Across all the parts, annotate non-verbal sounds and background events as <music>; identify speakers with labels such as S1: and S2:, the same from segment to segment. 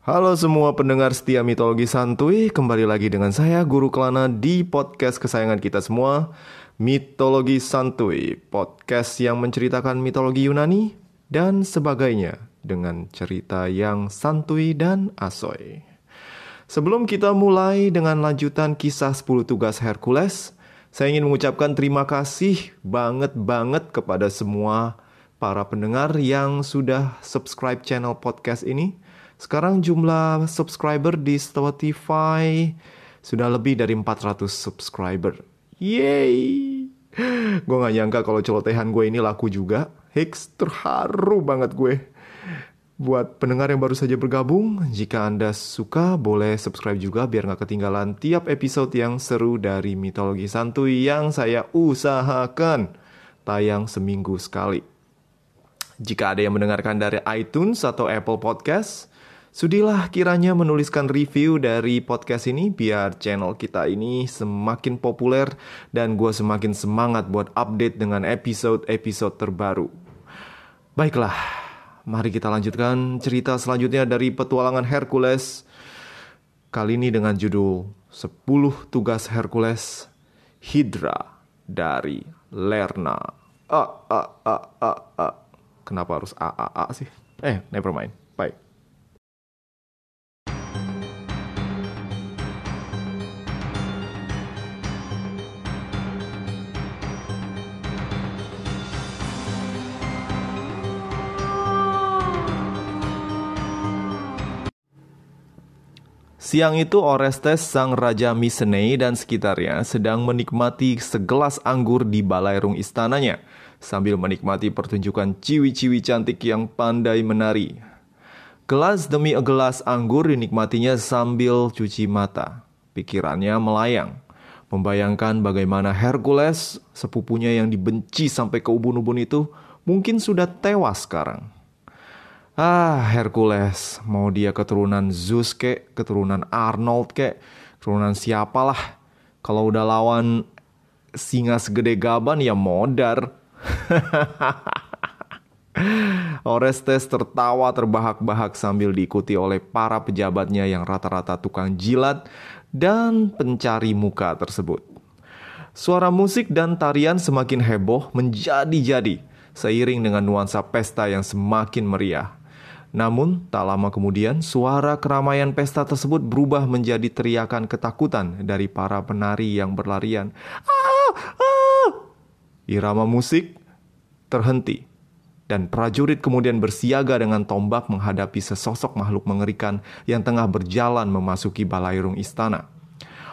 S1: Halo semua pendengar setia mitologi santuy, kembali lagi dengan saya Guru Kelana di podcast kesayangan kita semua, Mitologi Santuy, podcast yang menceritakan mitologi Yunani dan sebagainya dengan cerita yang santuy dan asoy. Sebelum kita mulai dengan lanjutan kisah 10 tugas Hercules, saya ingin mengucapkan terima kasih banget-banget kepada semua para pendengar yang sudah subscribe channel podcast ini sekarang jumlah subscriber di Spotify sudah lebih dari 400 subscriber. Yeay! Gue gak nyangka kalau celotehan gue ini laku juga. Hicks terharu banget gue. Buat pendengar yang baru saja bergabung, jika Anda suka boleh subscribe juga biar gak ketinggalan tiap episode yang seru dari mitologi santuy yang saya usahakan tayang seminggu sekali. Jika ada yang mendengarkan dari iTunes atau Apple Podcast, Sudilah kiranya menuliskan review dari podcast ini biar channel kita ini semakin populer dan gue semakin semangat buat update dengan episode-episode terbaru. Baiklah, mari kita lanjutkan cerita selanjutnya dari petualangan Hercules. Kali ini dengan judul 10 tugas Hercules Hydra dari Lerna. Ah, ah, ah, ah, ah. Kenapa harus a, a, a sih? Eh, never mind. Baik. Siang itu Orestes sang raja Mycenae dan sekitarnya sedang menikmati segelas anggur di balairung istananya sambil menikmati pertunjukan ciwi-ciwi cantik yang pandai menari. Gelas demi gelas anggur dinikmatinya sambil cuci mata. Pikirannya melayang, membayangkan bagaimana Hercules, sepupunya yang dibenci sampai ke ubun-ubun itu, mungkin sudah tewas sekarang. Ah, Hercules, mau dia keturunan Zeus kek, keturunan Arnold kek, keturunan siapalah. Kalau udah lawan singa segede gaban ya modar. <laughs> Orestes tertawa terbahak-bahak sambil diikuti oleh para pejabatnya yang rata-rata tukang jilat dan pencari muka tersebut. Suara musik dan tarian semakin heboh menjadi-jadi seiring dengan nuansa pesta yang semakin meriah. Namun, tak lama kemudian, suara keramaian pesta tersebut berubah menjadi teriakan ketakutan dari para penari yang berlarian. Ah, ah. Irama musik terhenti, dan prajurit kemudian bersiaga dengan tombak menghadapi sesosok makhluk mengerikan yang tengah berjalan memasuki balairung istana.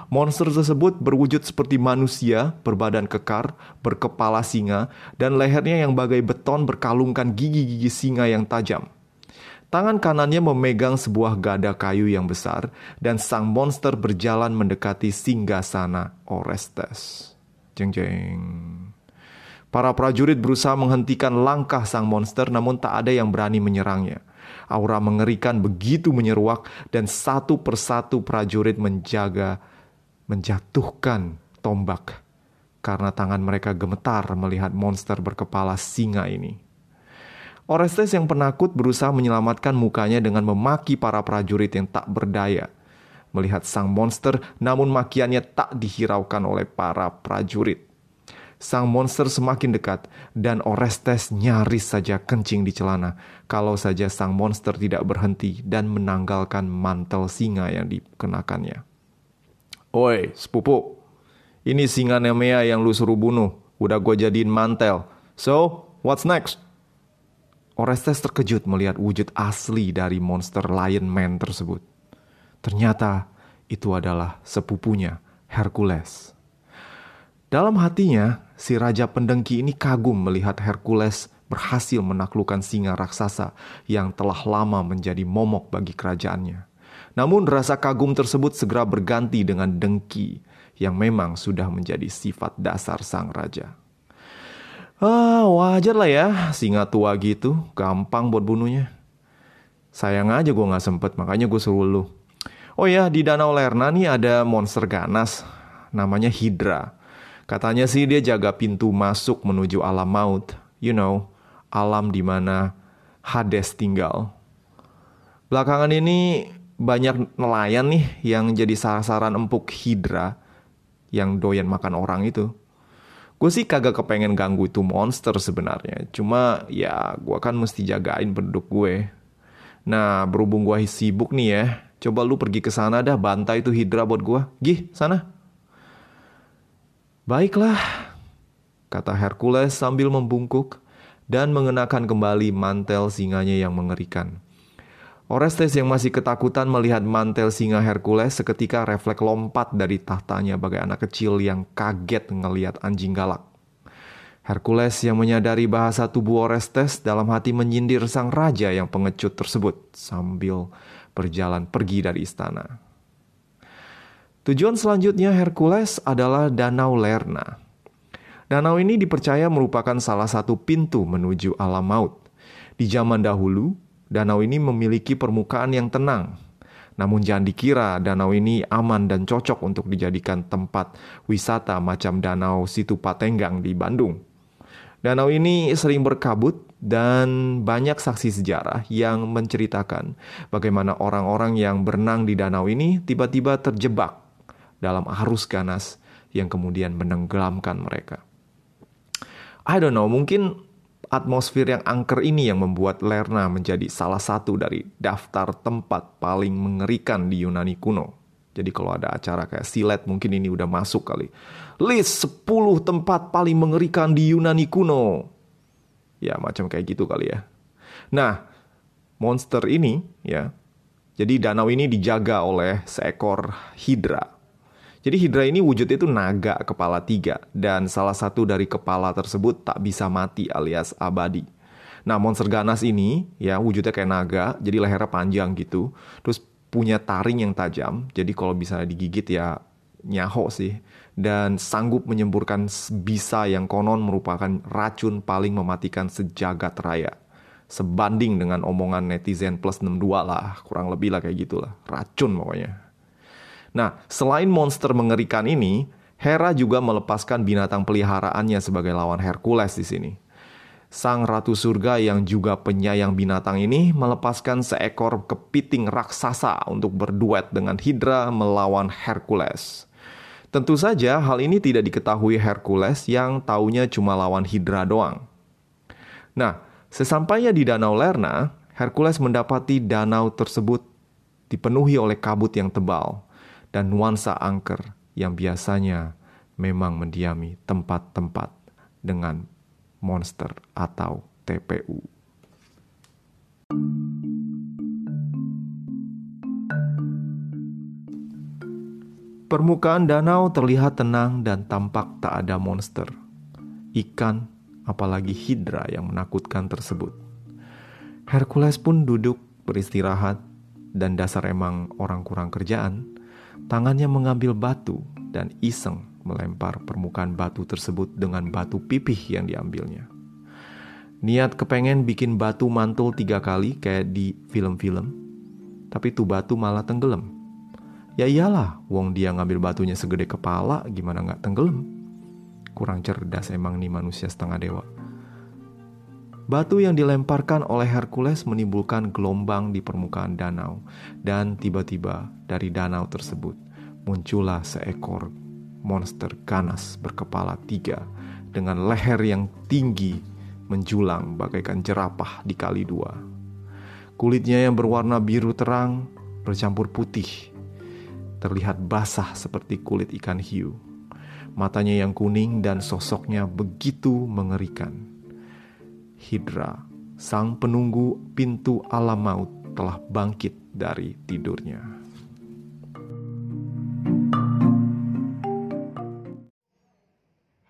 S1: Monster tersebut berwujud seperti manusia, berbadan kekar, berkepala singa, dan lehernya yang bagai beton berkalungkan gigi-gigi singa yang tajam. Tangan kanannya memegang sebuah gada kayu yang besar dan sang monster berjalan mendekati singgasana Orestes. Jeng jeng. Para prajurit berusaha menghentikan langkah sang monster namun tak ada yang berani menyerangnya. Aura mengerikan begitu menyeruak dan satu persatu prajurit menjaga menjatuhkan tombak karena tangan mereka gemetar melihat monster berkepala singa ini. Orestes yang penakut berusaha menyelamatkan mukanya dengan memaki para prajurit yang tak berdaya. Melihat sang monster, namun makiannya tak dihiraukan oleh para prajurit. Sang monster semakin dekat dan Orestes nyaris saja kencing di celana kalau saja sang monster tidak berhenti dan menanggalkan mantel singa yang dikenakannya. Oi, sepupu. Ini singa Nemea yang lu suruh bunuh. Udah gue jadiin mantel. So, what's next? Orestes terkejut melihat wujud asli dari monster Lion Man tersebut. Ternyata itu adalah sepupunya, Hercules. Dalam hatinya, si raja pendengki ini kagum melihat Hercules berhasil menaklukkan singa raksasa yang telah lama menjadi momok bagi kerajaannya. Namun rasa kagum tersebut segera berganti dengan dengki yang memang sudah menjadi sifat dasar sang raja. Ah, wajar lah ya, singa tua gitu, gampang buat bunuhnya. Sayang aja gue gak sempet, makanya gue suruh lu. Oh ya, di Danau Lerna nih ada monster ganas, namanya Hydra. Katanya sih dia jaga pintu masuk menuju alam maut. You know, alam di mana Hades tinggal. Belakangan ini banyak nelayan nih yang jadi sasaran empuk Hydra yang doyan makan orang itu. Gue sih kagak kepengen ganggu itu monster sebenarnya. Cuma ya gue kan mesti jagain penduduk gue. Nah berhubung gue sibuk nih ya, coba lu pergi ke sana dah bantai itu Hydra buat gue. Gih, sana. Baiklah, kata Hercules sambil membungkuk dan mengenakan kembali mantel singanya yang mengerikan. Orestes yang masih ketakutan melihat mantel singa Hercules seketika refleks lompat dari tahtanya bagai anak kecil yang kaget ngelihat anjing galak. Hercules yang menyadari bahasa tubuh Orestes dalam hati menyindir sang raja yang pengecut tersebut sambil berjalan pergi dari istana. Tujuan selanjutnya Hercules adalah Danau Lerna. Danau ini dipercaya merupakan salah satu pintu menuju alam maut. Di zaman dahulu, danau ini memiliki permukaan yang tenang. Namun jangan dikira danau ini aman dan cocok untuk dijadikan tempat wisata macam danau Situ Patenggang di Bandung. Danau ini sering berkabut dan banyak saksi sejarah yang menceritakan bagaimana orang-orang yang berenang di danau ini tiba-tiba terjebak dalam arus ganas yang kemudian menenggelamkan mereka. I don't know, mungkin atmosfer yang angker ini yang membuat Lerna menjadi salah satu dari daftar tempat paling mengerikan di Yunani kuno. Jadi kalau ada acara kayak silet mungkin ini udah masuk kali. List 10 tempat paling mengerikan di Yunani kuno. Ya macam kayak gitu kali ya. Nah, monster ini ya. Jadi danau ini dijaga oleh seekor hidra jadi Hydra ini wujudnya itu naga kepala tiga dan salah satu dari kepala tersebut tak bisa mati alias abadi. Nah monster ganas ini ya wujudnya kayak naga jadi lehernya panjang gitu. Terus punya taring yang tajam jadi kalau bisa digigit ya nyaho sih. Dan sanggup menyemburkan bisa yang konon merupakan racun paling mematikan sejagat raya sebanding dengan omongan netizen plus 62 lah, kurang lebih lah kayak gitulah. Racun pokoknya. Nah, selain monster mengerikan ini, Hera juga melepaskan binatang peliharaannya sebagai lawan Hercules di sini. Sang ratu surga yang juga penyayang binatang ini melepaskan seekor kepiting raksasa untuk berduet dengan Hydra melawan Hercules. Tentu saja hal ini tidak diketahui Hercules yang taunya cuma lawan Hydra doang. Nah, sesampainya di Danau Lerna, Hercules mendapati danau tersebut dipenuhi oleh kabut yang tebal dan nuansa angker yang biasanya memang mendiami tempat-tempat dengan monster atau TPU. Permukaan danau terlihat tenang dan tampak tak ada monster, ikan, apalagi hidra yang menakutkan tersebut. Hercules pun duduk beristirahat dan dasar emang orang kurang kerjaan, Tangannya mengambil batu dan iseng melempar permukaan batu tersebut dengan batu pipih yang diambilnya. Niat kepengen bikin batu mantul tiga kali kayak di film-film, tapi tuh batu malah tenggelam. Ya iyalah, wong dia ngambil batunya segede kepala, gimana nggak tenggelam? Kurang cerdas emang nih manusia setengah dewa. Batu yang dilemparkan oleh Hercules menimbulkan gelombang di permukaan danau, dan tiba-tiba dari danau tersebut muncullah seekor monster ganas berkepala tiga dengan leher yang tinggi menjulang bagaikan jerapah di kali dua. Kulitnya yang berwarna biru terang bercampur putih, terlihat basah seperti kulit ikan hiu. Matanya yang kuning dan sosoknya begitu mengerikan Hidra, sang penunggu pintu alam maut, telah bangkit dari tidurnya.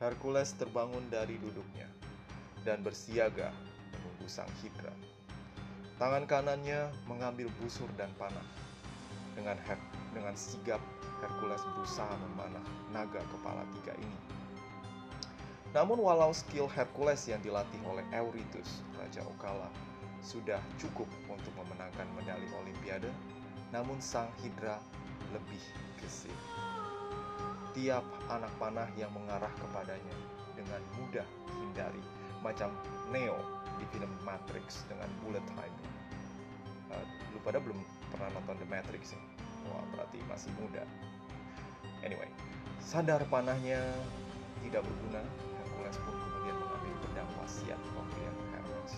S1: Hercules terbangun dari duduknya dan bersiaga menunggu sang Hidra. Tangan kanannya mengambil busur dan panah. Dengan her dengan sigap, Hercules berusaha memanah naga kepala tiga ini namun walau skill Hercules yang dilatih oleh Eurytus, Raja Okala, sudah cukup untuk memenangkan medali Olimpiade, namun sang Hydra lebih gesit. Tiap anak panah yang mengarah kepadanya dengan mudah dihindari, macam Neo di film Matrix dengan bullet time. Uh, lupa Padahal belum pernah nonton The Matrix ya. Wah, berarti masih muda. Anyway, sadar panahnya tidak berguna, Hercules pun kemudian mengambil pedang wasiat pemberian Hermes.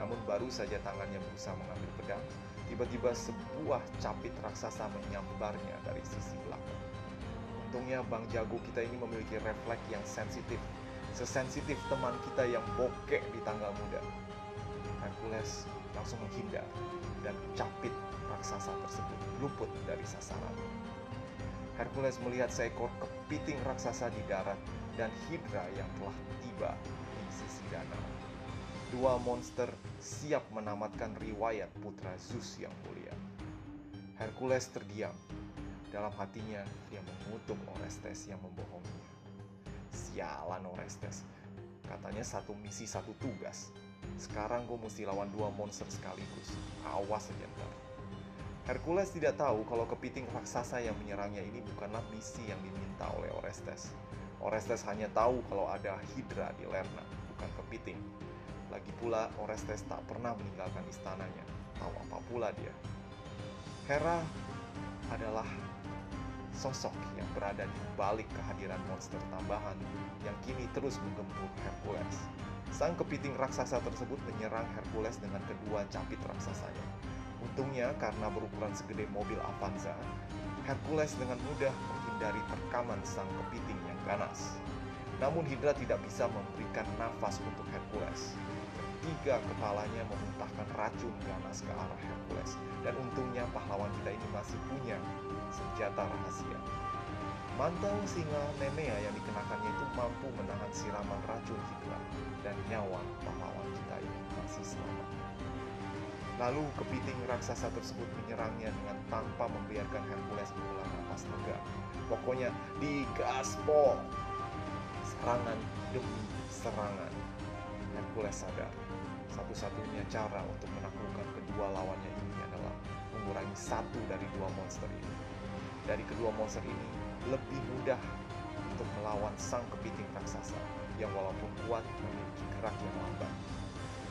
S1: Namun baru saja tangannya berusaha mengambil pedang, tiba-tiba sebuah capit raksasa menyambarnya dari sisi belakang. Untungnya Bang Jago kita ini memiliki refleks yang sensitif, sesensitif teman kita yang bokek di tanggal muda. Hercules langsung menghindar dan capit raksasa tersebut luput dari sasaran. Hercules melihat seekor kepiting raksasa di darat dan Hydra yang telah tiba di sisi danau. Dua monster siap menamatkan riwayat putra Zeus yang mulia. Hercules terdiam. Dalam hatinya, dia mengutuk Orestes yang membohonginya. Sialan Orestes, katanya satu misi satu tugas. Sekarang gue mesti lawan dua monster sekaligus. Awas aja ntar. Hercules tidak tahu kalau kepiting raksasa yang menyerangnya ini bukanlah misi yang diminta oleh Orestes. Orestes hanya tahu kalau ada Hydra di Lerna, bukan kepiting. Lagi pula Orestes tak pernah meninggalkan istananya. Tahu apa pula dia? Hera adalah sosok yang berada di balik kehadiran monster tambahan yang kini terus menggempur Hercules. Sang kepiting raksasa tersebut menyerang Hercules dengan kedua capit raksasanya. Untungnya karena berukuran segede mobil Avanza, Hercules dengan mudah menghindari terkaman sang kepiting yang ganas. Namun Hydra tidak bisa memberikan nafas untuk Hercules. Ketiga kepalanya memuntahkan racun ganas ke arah Hercules. Dan untungnya pahlawan kita ini masih punya senjata rahasia. Mantel singa Nemea yang dikenakannya itu mampu menahan siraman racun Hydra dan nyawa pahlawan kita ini masih selamat. Lalu kepiting raksasa tersebut menyerangnya dengan tanpa membiarkan Hercules menghela nafas lega. Pokoknya digaspol. Serangan demi serangan. Hercules sadar satu-satunya cara untuk menaklukkan kedua lawannya ini adalah mengurangi satu dari dua monster ini. Dari kedua monster ini lebih mudah untuk melawan sang kepiting raksasa yang walaupun kuat memiliki gerak yang lambat.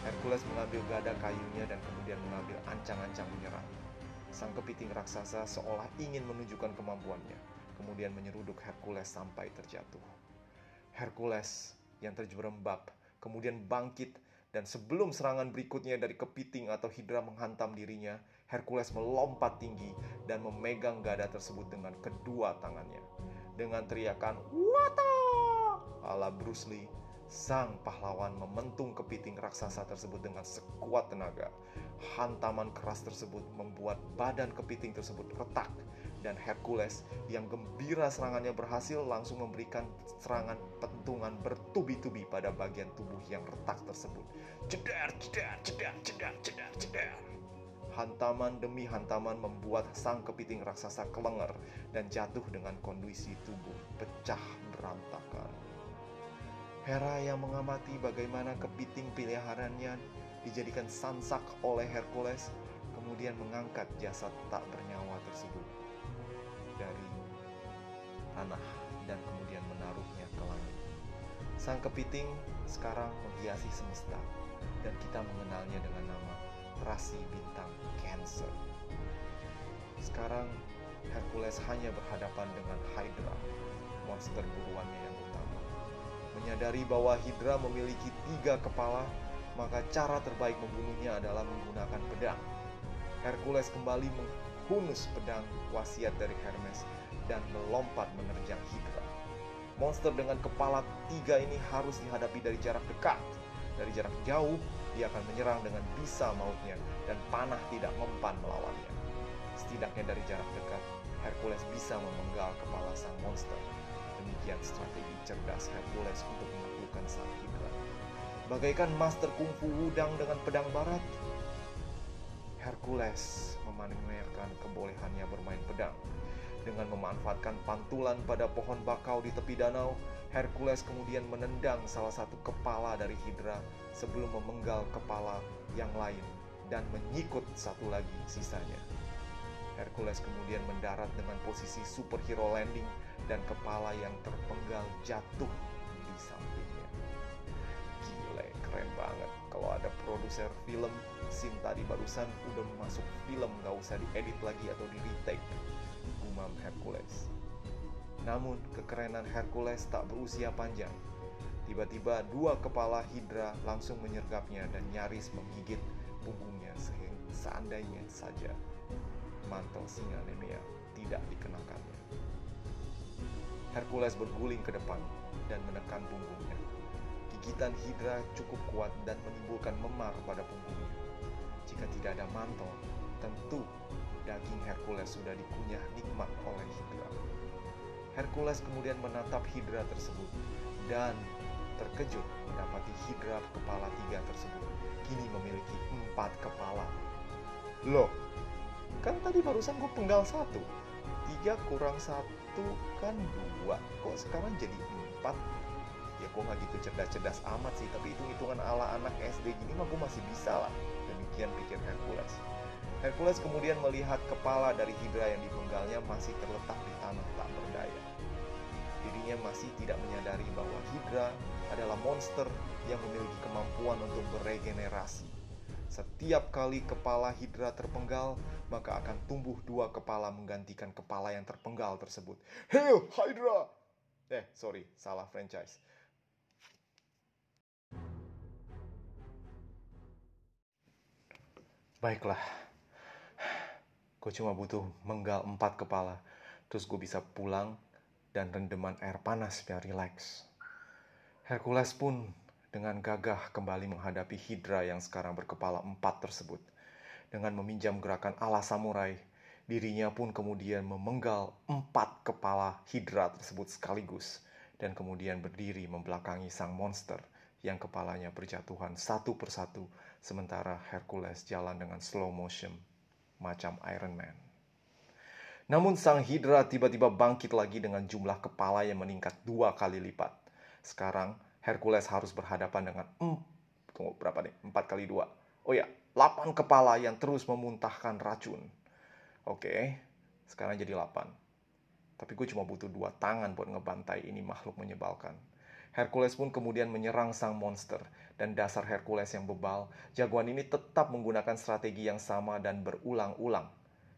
S1: Hercules mengambil gada kayunya dan kemudian mengambil ancang-ancang menyerang. Sang kepiting raksasa seolah ingin menunjukkan kemampuannya, kemudian menyeruduk Hercules sampai terjatuh. Hercules yang terjerembab kemudian bangkit dan sebelum serangan berikutnya dari kepiting atau hidra menghantam dirinya, Hercules melompat tinggi dan memegang gada tersebut dengan kedua tangannya. Dengan teriakan "Wata!" ala Bruce Lee, Sang pahlawan mementung kepiting raksasa tersebut dengan sekuat tenaga. Hantaman keras tersebut membuat badan kepiting tersebut retak dan Hercules yang gembira serangannya berhasil langsung memberikan serangan pentungan bertubi-tubi pada bagian tubuh yang retak tersebut. Cedar, cedar, cedar, cedar, cedar, cedar. Hantaman demi hantaman membuat sang kepiting raksasa kelenger dan jatuh dengan kondisi tubuh pecah berantakan. Hera yang mengamati bagaimana kepiting pilihannya dijadikan sansak oleh Hercules, kemudian mengangkat jasad tak bernyawa tersebut dari tanah dan kemudian menaruhnya ke langit. Sang kepiting sekarang menghiasi semesta dan kita mengenalnya dengan nama rasi bintang Cancer. Sekarang Hercules hanya berhadapan dengan Hydra, monster buruannya yang Menyadari bahwa Hydra memiliki tiga kepala, maka cara terbaik membunuhnya adalah menggunakan pedang. Hercules kembali menghunus pedang wasiat dari Hermes dan melompat menerjang Hydra. Monster dengan kepala tiga ini harus dihadapi dari jarak dekat. Dari jarak jauh, dia akan menyerang dengan bisa mautnya dan panah tidak mempan melawannya. Setidaknya dari jarak dekat, Hercules bisa memenggal kepala sang monster demikian strategi cerdas Hercules untuk menaklukkan sang Hydra. Bagaikan master kungfu Wudang dengan pedang barat, Hercules memamerkan kebolehannya bermain pedang. Dengan memanfaatkan pantulan pada pohon bakau di tepi danau, Hercules kemudian menendang salah satu kepala dari Hydra sebelum memenggal kepala yang lain dan menyikut satu lagi sisanya. Hercules kemudian mendarat dengan posisi superhero landing dan kepala yang terpenggal jatuh di sampingnya. Gile, keren banget. Kalau ada produser film scene tadi barusan udah masuk film nggak usah diedit lagi atau di retake gumam Hercules. Namun kekerenan Hercules tak berusia panjang. Tiba-tiba dua kepala Hydra langsung menyergapnya dan nyaris menggigit punggungnya seandainya saja mantel singa Nemea tidak dikenakannya Hercules berguling ke depan dan menekan punggungnya Gigitan Hydra cukup kuat dan menimbulkan memar pada punggungnya. Jika tidak ada mantel, tentu daging Hercules sudah dikunyah nikmat oleh Hydra. Hercules kemudian menatap Hydra tersebut dan terkejut mendapati Hydra kepala tiga tersebut kini memiliki empat kepala. Loh, kan tadi barusan gue penggal satu. Tiga kurang satu kan dua. Kok sekarang jadi empat? ya gue nggak gitu cerdas-cerdas amat sih tapi itu hitungan ala anak SD gini mah gue masih bisa lah demikian pikir Hercules Hercules kemudian melihat kepala dari Hydra yang dipenggalnya masih terletak di tanah tak berdaya dirinya masih tidak menyadari bahwa Hydra adalah monster yang memiliki kemampuan untuk beregenerasi setiap kali kepala Hydra terpenggal, maka akan tumbuh dua kepala menggantikan kepala yang terpenggal tersebut. Hail Hydra! Eh, sorry, salah franchise. Baiklah, gue cuma butuh menggal empat kepala, terus gue bisa pulang dan rendeman air panas biar rileks. Hercules pun dengan gagah kembali menghadapi Hydra yang sekarang berkepala empat tersebut. Dengan meminjam gerakan ala samurai, dirinya pun kemudian memenggal empat kepala Hydra tersebut sekaligus dan kemudian berdiri membelakangi sang monster yang kepalanya berjatuhan satu persatu sementara Hercules jalan dengan slow motion macam Iron Man. Namun sang Hydra tiba-tiba bangkit lagi dengan jumlah kepala yang meningkat dua kali lipat. Sekarang Hercules harus berhadapan dengan em, tunggu berapa nih? Empat kali dua. Oh ya, delapan kepala yang terus memuntahkan racun. Oke, sekarang jadi delapan. Tapi gue cuma butuh dua tangan buat ngebantai ini makhluk menyebalkan. Hercules pun kemudian menyerang sang monster, dan dasar Hercules yang bebal, jagoan ini tetap menggunakan strategi yang sama dan berulang-ulang.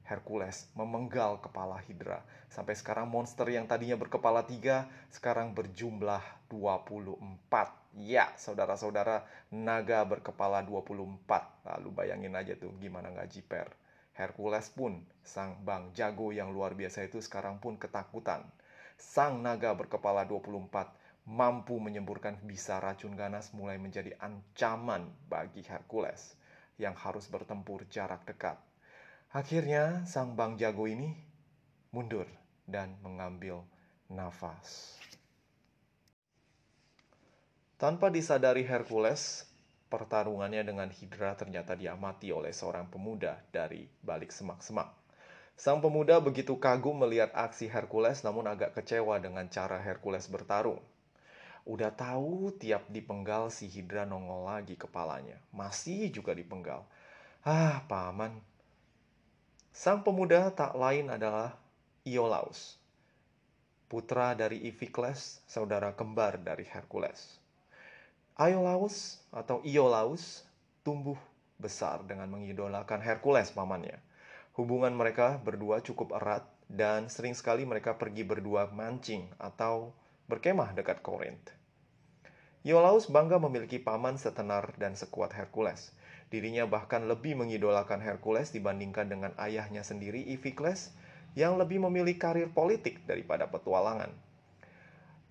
S1: Hercules memenggal kepala Hydra. Sampai sekarang monster yang tadinya berkepala tiga, sekarang berjumlah 24. Ya, saudara-saudara, naga berkepala 24. Lalu bayangin aja tuh gimana nggak jiper. Hercules pun, sang bang jago yang luar biasa itu sekarang pun ketakutan. Sang naga berkepala 24 mampu menyemburkan bisa racun ganas mulai menjadi ancaman bagi Hercules yang harus bertempur jarak dekat. Akhirnya, sang bang jago ini mundur dan mengambil nafas. Tanpa disadari Hercules, pertarungannya dengan Hydra ternyata diamati oleh seorang pemuda dari balik semak-semak. Sang pemuda begitu kagum melihat aksi Hercules namun agak kecewa dengan cara Hercules bertarung. Udah tahu tiap dipenggal si Hidra nongol lagi kepalanya. Masih juga dipenggal. Ah, paman. Sang pemuda tak lain adalah Iolaus. Putra dari Iphicles, saudara kembar dari Hercules. Iolaus atau Iolaus tumbuh besar dengan mengidolakan Hercules pamannya. Hubungan mereka berdua cukup erat dan sering sekali mereka pergi berdua mancing atau berkemah dekat Korint. Iolaus bangga memiliki paman setenar dan sekuat Hercules. Dirinya bahkan lebih mengidolakan Hercules dibandingkan dengan ayahnya sendiri Iphicles yang lebih memilih karir politik daripada petualangan.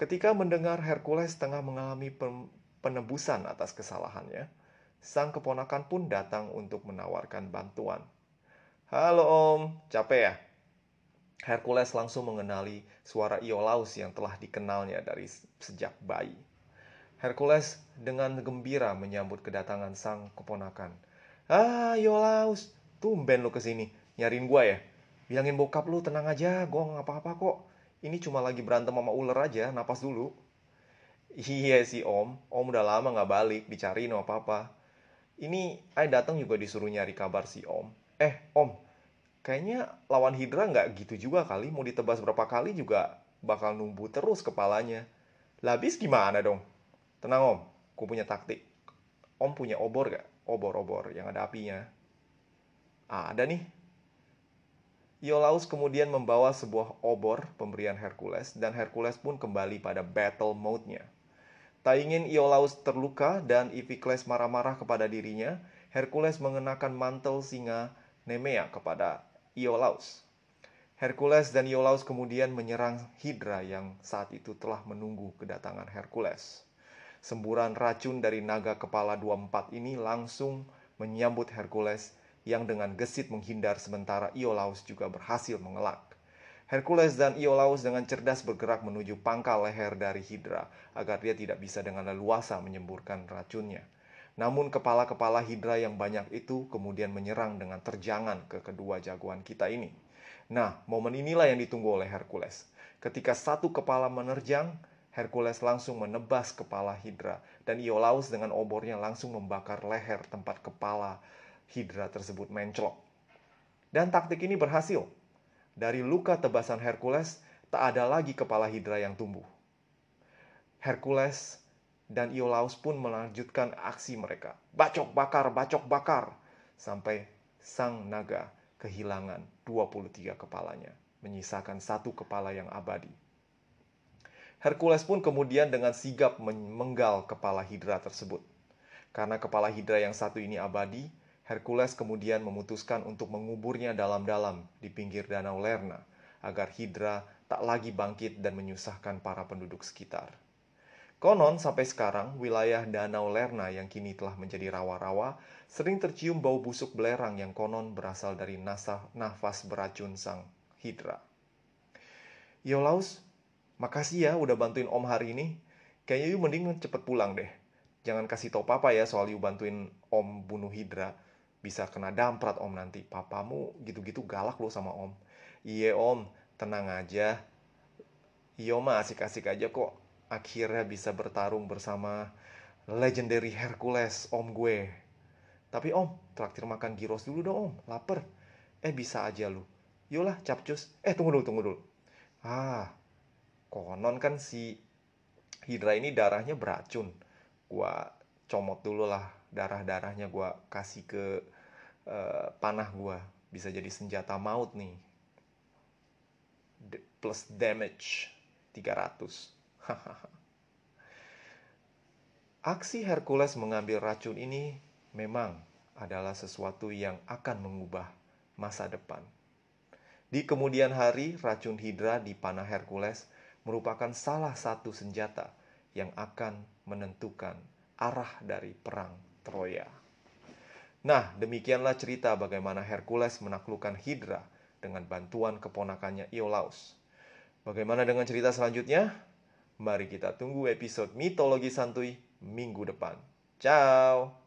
S1: Ketika mendengar Hercules tengah mengalami penebusan atas kesalahannya, sang keponakan pun datang untuk menawarkan bantuan. Halo om, capek ya? Hercules langsung mengenali suara Iolaus yang telah dikenalnya dari sejak bayi. Hercules dengan gembira menyambut kedatangan sang keponakan. Ah, Iolaus, tumben lu ke sini. Nyariin gua ya? Bilangin bokap lu tenang aja, gua nggak apa-apa kok. Ini cuma lagi berantem sama ular aja, napas dulu. Iya sih om, om udah lama nggak balik, dicariin apa-apa. Ini Ay datang juga disuruh nyari kabar si om. Eh, om, Kayaknya lawan Hydra nggak gitu juga kali, mau ditebas berapa kali juga bakal numbu terus kepalanya. Labis gimana dong? Tenang om, gue punya taktik. Om punya obor gak? Obor-obor yang ada apinya. Ah, ada nih. Iolaus kemudian membawa sebuah obor pemberian Hercules dan Hercules pun kembali pada battle mode-nya. Tak ingin Iolaus terluka dan Iphicles marah-marah kepada dirinya, Hercules mengenakan mantel singa Nemea kepada Iolaus. Hercules dan Iolaus kemudian menyerang Hydra yang saat itu telah menunggu kedatangan Hercules. Semburan racun dari naga kepala 24 ini langsung menyambut Hercules yang dengan gesit menghindar sementara Iolaus juga berhasil mengelak. Hercules dan Iolaus dengan cerdas bergerak menuju pangkal leher dari Hydra agar dia tidak bisa dengan leluasa menyemburkan racunnya. Namun kepala-kepala Hydra yang banyak itu kemudian menyerang dengan terjangan ke kedua jagoan kita ini. Nah, momen inilah yang ditunggu oleh Hercules. Ketika satu kepala menerjang, Hercules langsung menebas kepala Hydra dan Iolaus dengan obornya langsung membakar leher tempat kepala Hydra tersebut menclok. Dan taktik ini berhasil. Dari luka tebasan Hercules, tak ada lagi kepala Hydra yang tumbuh. Hercules dan Iolaus pun melanjutkan aksi mereka. Bacok bakar, bacok bakar. Sampai sang naga kehilangan 23 kepalanya, menyisakan satu kepala yang abadi. Hercules pun kemudian dengan sigap memenggal kepala Hydra tersebut. Karena kepala Hydra yang satu ini abadi, Hercules kemudian memutuskan untuk menguburnya dalam-dalam di pinggir danau Lerna agar Hydra tak lagi bangkit dan menyusahkan para penduduk sekitar. Konon sampai sekarang wilayah danau Lerna yang kini telah menjadi rawa-rawa sering tercium bau busuk belerang yang konon berasal dari nasa, nafas beracun sang Hydra. Iolaus, makasih ya udah bantuin Om hari ini. Kayaknya yuk mending cepet pulang deh. Jangan kasih tau papa ya soal yuk bantuin Om bunuh Hydra bisa kena damprat om nanti. Papamu gitu-gitu galak lo sama om. Iya om. Tenang aja. Iya mah asik-asik aja kok. Akhirnya bisa bertarung bersama legendary Hercules om gue. Tapi om traktir makan gyros dulu dong om. Lapar. Eh bisa aja lu. Yolah capcus. Eh tunggu dulu tunggu dulu. Ah konon kan si Hydra ini darahnya beracun. Gua comot dulu lah darah-darahnya gue kasih ke uh, panah gue bisa jadi senjata maut nih. Plus damage 300 <laughs> Aksi Hercules mengambil racun ini memang adalah sesuatu yang akan mengubah masa depan. Di kemudian hari, racun Hydra di panah Hercules merupakan salah satu senjata yang akan menentukan arah dari perang Troya. Nah, demikianlah cerita bagaimana Hercules menaklukkan Hydra dengan bantuan keponakannya Iolaus. Bagaimana dengan cerita selanjutnya? Mari kita tunggu episode mitologi santuy minggu depan. Ciao.